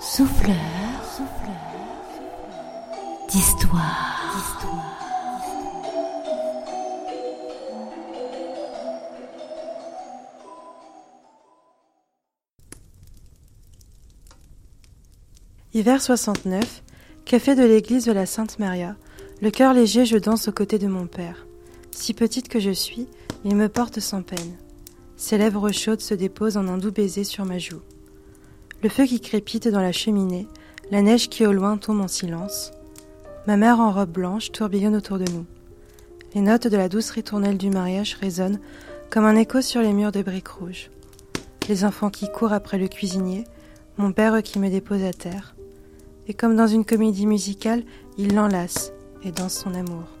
Souffleur, d'histoire. Hiver 69, café de l'église de la Sainte Maria. Le cœur léger, je danse aux côtés de mon père. Si petite que je suis, il me porte sans peine. Ses lèvres chaudes se déposent en un doux baiser sur ma joue. Le feu qui crépite dans la cheminée, la neige qui au loin tombe en silence. Ma mère en robe blanche tourbillonne autour de nous. Les notes de la douce ritournelle du mariage résonnent comme un écho sur les murs de briques rouges. Les enfants qui courent après le cuisinier, mon père qui me dépose à terre et comme dans une comédie musicale, il l'enlace et danse son amour.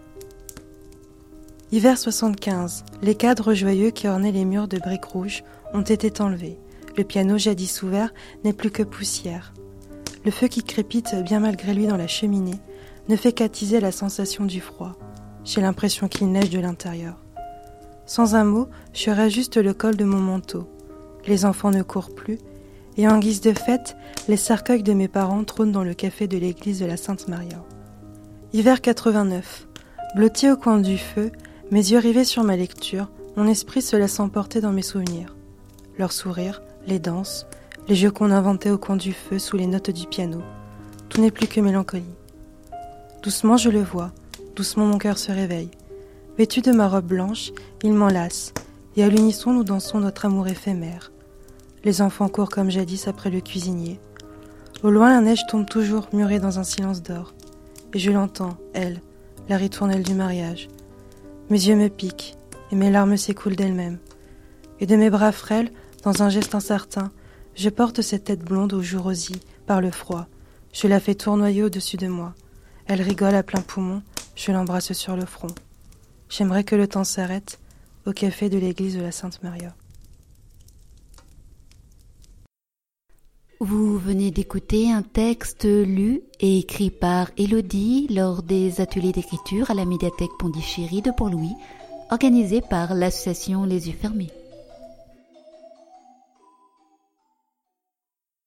Hiver 75, les cadres joyeux qui ornaient les murs de briques rouges ont été enlevés. Le piano jadis ouvert n'est plus que poussière. Le feu qui crépite bien malgré lui dans la cheminée ne fait qu'attiser la sensation du froid. J'ai l'impression qu'il neige de l'intérieur. Sans un mot, je réajuste le col de mon manteau. Les enfants ne courent plus et en guise de fête, les cercueils de mes parents trônent dans le café de l'église de la Sainte Maria. Hiver 89. Blotti au coin du feu, mes yeux rivés sur ma lecture, mon esprit se laisse emporter dans mes souvenirs. Leurs sourires, les danses, les jeux qu'on inventait au coin du feu sous les notes du piano. Tout n'est plus que mélancolie. Doucement je le vois, doucement mon cœur se réveille. Vêtu de ma robe blanche, il m'enlace, et à l'unisson nous dansons notre amour éphémère. Les enfants courent comme jadis après le cuisinier. Au loin, la neige tombe toujours murée dans un silence d'or. Et je l'entends, elle, la ritournelle du mariage. Mes yeux me piquent, et mes larmes s'écoulent d'elles-mêmes. Et de mes bras frêles, dans un geste incertain, je porte cette tête blonde aux joues rosies par le froid. Je la fais tournoyer au-dessus de moi. Elle rigole à plein poumon, je l'embrasse sur le front. J'aimerais que le temps s'arrête au café de l'église de la Sainte Maria. Vous venez d'écouter un texte lu et écrit par Elodie lors des ateliers d'écriture à la médiathèque Pondichéry de Pont-Louis, organisés par l'association Les Yeux Fermés.